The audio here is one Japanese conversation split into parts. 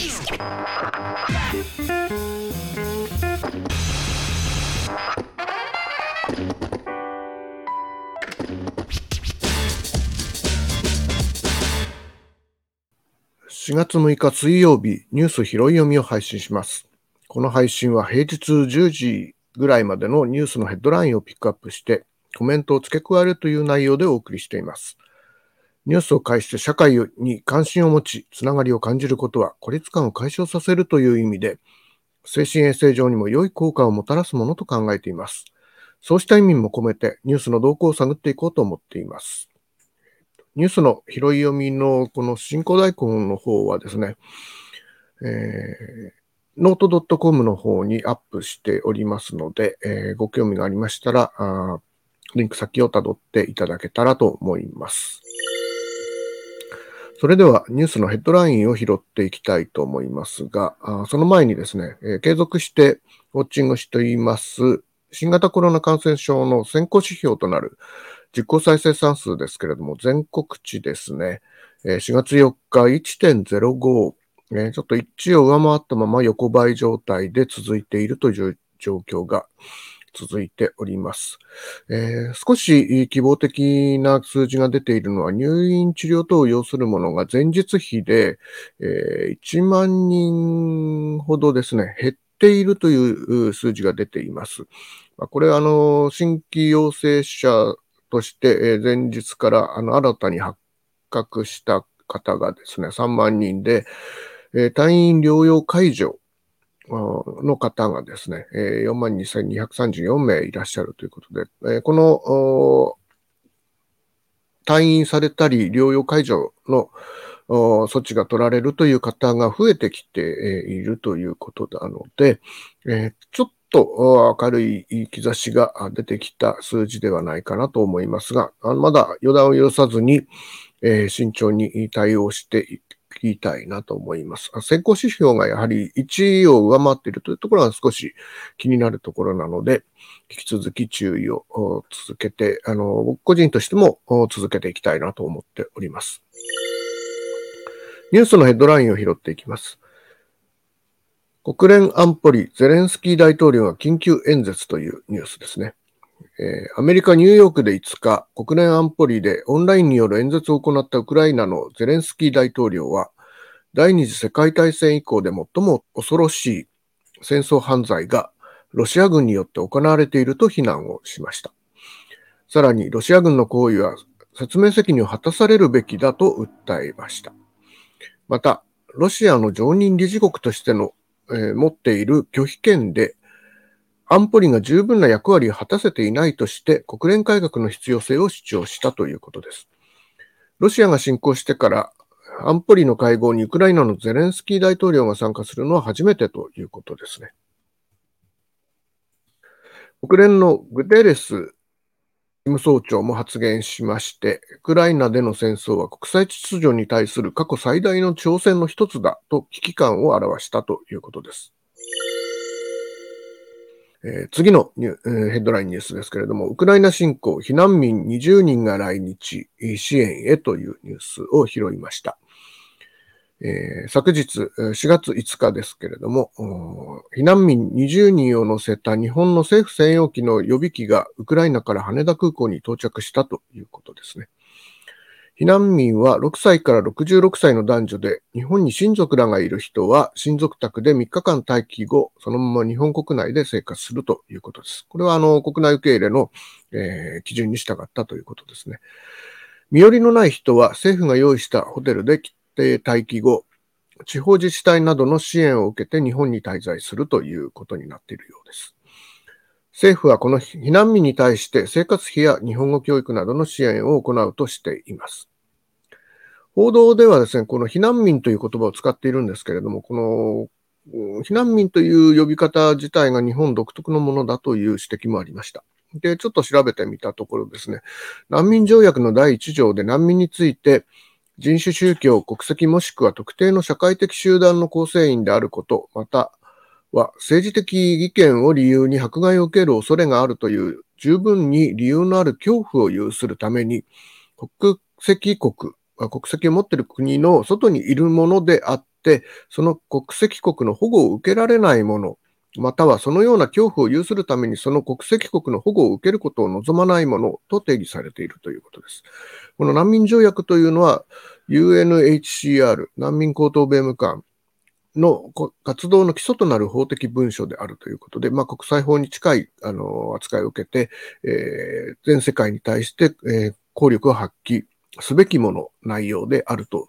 4月6日水曜日、ニュース拾い読みを配信します。この配信は平日10時ぐらいまでのニュースのヘッドラインをピックアップして、コメントを付け加えるという内容でお送りしています。ニュースを介して社会に関心を持ち、つながりを感じることは孤立感を解消させるという意味で、精神衛生上にも良い効果をもたらすものと考えています。そうした意味も込めてニュースの動向を探っていこうと思っています。ニュースの拾い読みのこの進行大根の方はですね、えー、ノート .com の方にアップしておりますので、えー、ご興味がありましたら、リンク先をたどっていただけたらと思います。それではニュースのヘッドラインを拾っていきたいと思いますが、その前にですね、えー、継続してウォッチングしています新型コロナ感染症の先行指標となる実効再生産数ですけれども、全国値ですね、4月4日1.05、ちょっと1を上回ったまま横ばい状態で続いているという状況が続いております。えー、少し希望的な数字が出ているのは入院治療等を要するものが前日比で、えー、1万人ほどですね、減っているという数字が出ています。これはあの、新規陽性者として、前日からあの新たに発覚した方がですね、3万人で、え退院療養解除の方がですね、42,234名いらっしゃるということで、この退院されたり療養解除の措置が取られるという方が増えてきているということなので、ちょっと明るい兆しが出てきた数字ではないかなと思いますが、まだ予断を許さずに、慎重に対応してきたいなと思います。先行指標がやはり1位を上回っているというところが少し気になるところなので、引き続き注意を続けて、あの、僕個人としても続けていきたいなと思っております。ニュースのヘッドラインを拾っていきます。国連安保理ゼレンスキー大統領が緊急演説というニュースですね。えー、アメリカ・ニューヨークで5日、国連安保理でオンラインによる演説を行ったウクライナのゼレンスキー大統領は、第二次世界大戦以降で最も恐ろしい戦争犯罪がロシア軍によって行われていると非難をしました。さらに、ロシア軍の行為は説明責任を果たされるべきだと訴えました。また、ロシアの常任理事国としてのえー、持っている拒否権で安保理が十分な役割を果たせていないとして国連改革の必要性を主張したということです。ロシアが侵攻してから安保理の会合にウクライナのゼレンスキー大統領が参加するのは初めてということですね。国連のグテレス事務総長も発言しまして、ウクライナでの戦争は国際秩序に対する過去最大の挑戦の一つだと危機感を表したということです。えー、次のニュ、えー、ヘッドラインニュースですけれども、ウクライナ侵攻、避難民20人が来日、支援へというニュースを拾いました。えー、昨日4月5日ですけれども、避難民20人を乗せた日本の政府専用機の予備機がウクライナから羽田空港に到着したということですね。避難民は6歳から66歳の男女で、日本に親族らがいる人は親族宅で3日間待機後、そのまま日本国内で生活するということです。これはあの国内受け入れの、えー、基準に従ったということですね。身寄りのない人は政府が用意したホテルで待機後、地方自治体などの支援を受けて日本に滞在するということになっているようです。政府はこの避難民に対して生活費や日本語教育などの支援を行うとしています。報道ではですね、この避難民という言葉を使っているんですけれども、この避難民という呼び方自体が日本独特のものだという指摘もありました。で、ちょっと調べてみたところですね、難民条約の第1条で難民について、人種宗教、国籍もしくは特定の社会的集団の構成員であること、または政治的意見を理由に迫害を受ける恐れがあるという十分に理由のある恐怖を有するために、国籍国、国籍を持っている国の外にいるものであって、その国籍国の保護を受けられないもの、またはそのような恐怖を有するためにその国籍国の保護を受けることを望まないものと定義されているということです。この難民条約というのは UNHCR 難民高等弁務官の活動の基礎となる法的文書であるということで、まあ、国際法に近いあの扱いを受けて、えー、全世界に対して、えー、効力を発揮すべきもの、内容であると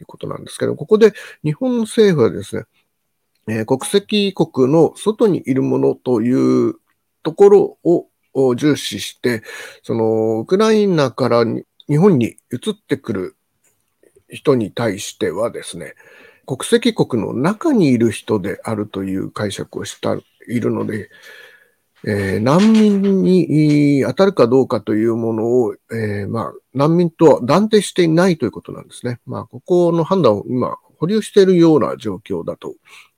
いうことなんですけど、ここで日本政府はですね、えー、国籍国の外にいるものというところを重視して、その、ウクライナから日本に移ってくる人に対してはですね、国籍国の中にいる人であるという解釈をしたいるので、えー、難民に当たるかどうかというものを、えー、まあ、難民とは断定していないということなんですね。まあ、ここの判断を今、保留しているような状況だと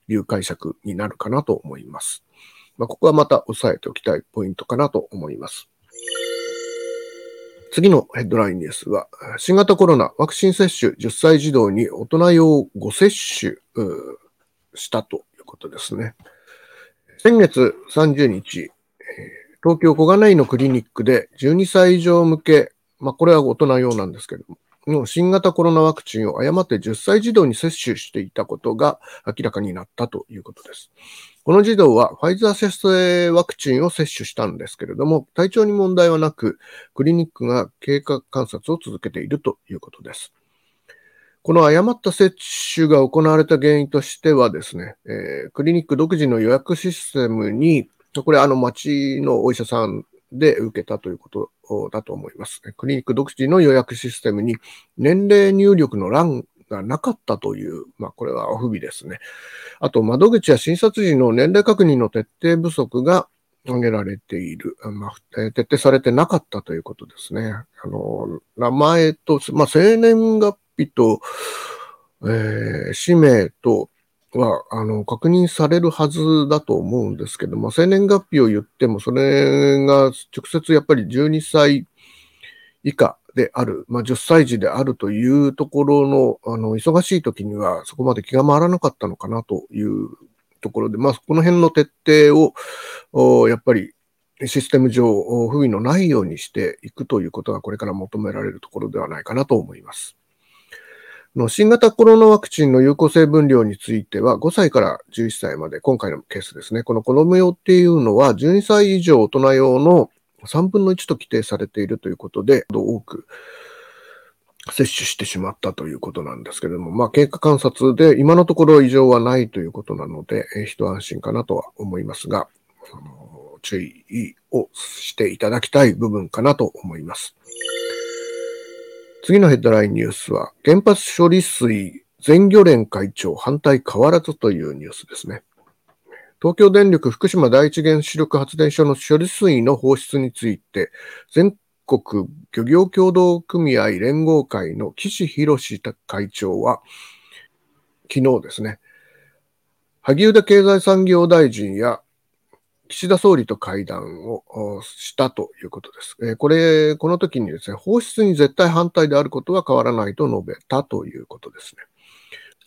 いう解釈になるかなと思います。まあ、ここはまた押さえておきたいポイントかなと思います。次のヘッドラインニュースは、新型コロナワクチン接種10歳児童に大人用5接種したということですね。先月30日、東京小金井のクリニックで12歳以上向け、まあこれは大人用なんですけれども、の新型コロナワクチンを誤って10歳児童に接種していたことが明らかになったということです。この児童はファイザー接種ワクチンを接種したんですけれども、体調に問題はなく、クリニックが経過観察を続けているということです。この誤った接種が行われた原因としてはですね、えー、クリニック独自の予約システムに、これあの町のお医者さんで受けたということだと思います。クリニック独自の予約システムに年齢入力の欄がなかったという、まあこれは不備ですね。あと窓口や診察時の年齢確認の徹底不足が挙げられている、まあ、徹底されてなかったということですね。あの、名前と、まあ、生年月日と、えー、氏名と、は、あの、確認されるはずだと思うんですけども、生年月日を言っても、それが直接やっぱり12歳以下である、まあ、10歳児であるというところの、あの、忙しい時にはそこまで気が回らなかったのかなというところで、まあ、この辺の徹底を、やっぱりシステム上、不備のないようにしていくということがこれから求められるところではないかなと思います。の新型コロナワクチンの有効性分量については、5歳から11歳まで、今回のケースですね。この子供用っていうのは、12歳以上大人用の3分の1と規定されているということで、多く接種してしまったということなんですけれども、まあ、経過観察で今のところ異常はないということなので、一安心かなとは思いますが、注意をしていただきたい部分かなと思います。次のヘッドラインニュースは、原発処理水全漁連会長反対変わらずというニュースですね。東京電力福島第一原子力発電所の処理水の放出について、全国漁業協同組合連合会の岸博会長は、昨日ですね、萩生田経済産業大臣や岸田総理と会談をしたということです。えこれ、この時にですね、放出に絶対反対であることは変わらないと述べたということですね。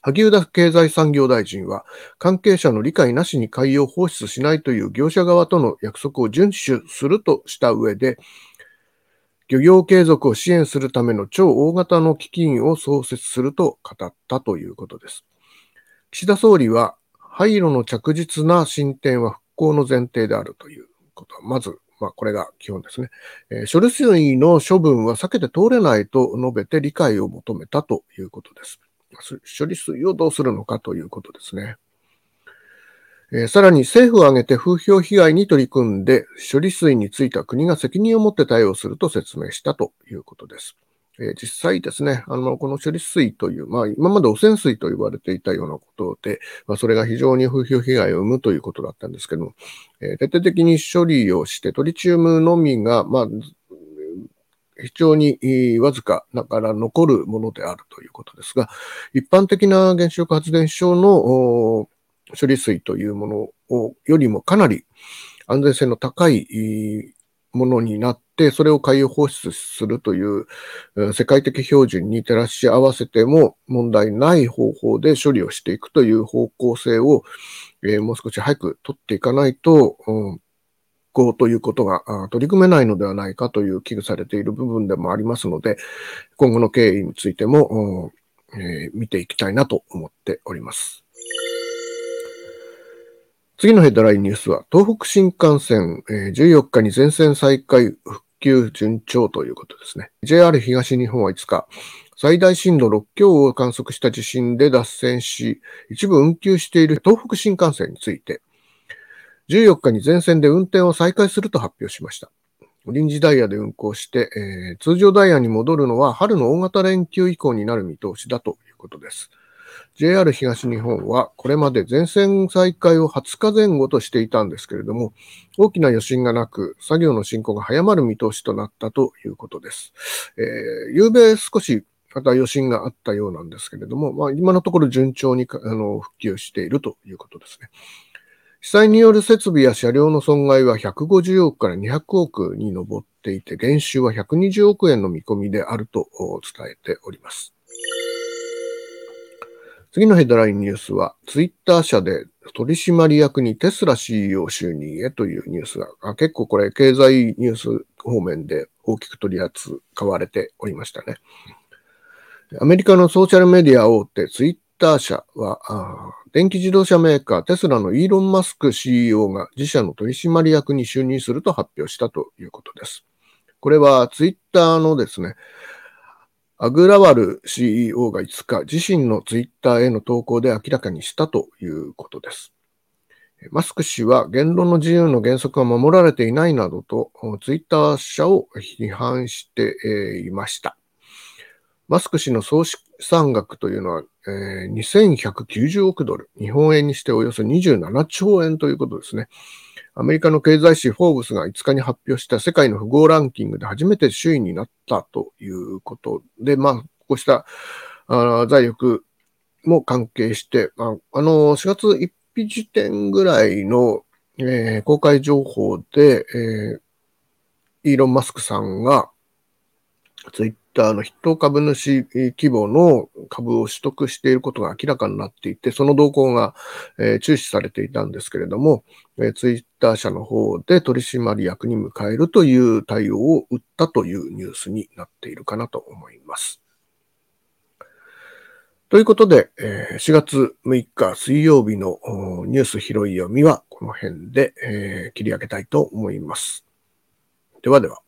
萩生田経済産業大臣は、関係者の理解なしに海洋放出しないという業者側との約束を遵守するとした上で、漁業継続を支援するための超大型の基金を創設すると語ったということです。岸田総理は、廃炉の着実な進展は行の前提であるということは、まず、まあ、これが基本ですね。えー、処理水の処分は避けて通れないと述べて理解を求めたということです。処理水をどうするのかということですね。えー、さらに政府を挙げて風評被害に取り組んで処理水については国が責任を持って対応すると説明したということです。えー、実際ですね、あの、この処理水という、まあ、今まで汚染水と言われていたようなことで、まあ、それが非常に風評被害を生むということだったんですけども、えー、徹底的に処理をして、トリチウムのみが、まあ、非常にわずかだから残るものであるということですが、一般的な原子力発電所の処理水というものをよりもかなり安全性の高いものになって、それを海洋放出するという世界的標準に照らし合わせても問題ない方法で処理をしていくという方向性を、えー、もう少し早く取っていかないと、うんこうということが取り組めないのではないかという危惧されている部分でもありますので、今後の経緯についても、えー、見ていきたいなと思っております。次のヘッドラインニュースは、東北新幹線、えー、14日に全線再開復旧順調ということですね。JR 東日本は5日、最大震度6強を観測した地震で脱線し、一部運休している東北新幹線について、14日に全線で運転を再開すると発表しました。臨時ダイヤで運行して、えー、通常ダイヤに戻るのは春の大型連休以降になる見通しだということです。JR 東日本はこれまで全線再開を20日前後としていたんですけれども、大きな余震がなく、作業の進行が早まる見通しとなったということです。えー、夕べ少しまた余震があったようなんですけれども、まあ、今のところ順調にあの復旧しているということですね。被災による設備や車両の損害は150億から200億に上っていて、減収は120億円の見込みであると伝えております。次のヘッドラインニュースは、ツイッター社で取締役にテスラ CEO 就任へというニュースが、結構これ経済ニュース方面で大きく取り扱われておりましたね。アメリカのソーシャルメディア大手ツイッター社は、電気自動車メーカーテスラのイーロン・マスク CEO が自社の取締役に就任すると発表したということです。これはツイッターのですね、アグラワル CEO が5日、自身のツイッターへの投稿で明らかにしたということです。マスク氏は言論の自由の原則が守られていないなどとツイッター社を批判していました。マスク氏の総資産額というのは、えー、2190億ドル、日本円にしておよそ27兆円ということですね。アメリカの経済誌フォーブスが5日に発表した世界の富豪ランキングで初めて首位になったということで、まあ、こうしたあ財力も関係して、まあ、あの、4月1日時点ぐらいの、えー、公開情報で、えー、イーロン・マスクさんが、ツイッターの筆頭株主規模の株を取得していることが明らかになっていて、その動向が、え、注視されていたんですけれども、え、ツイッター社の方で取締役に迎えるという対応を打ったというニュースになっているかなと思います。ということで、4月6日水曜日のニュース拾い読みはこの辺で、切り上げたいと思います。ではでは。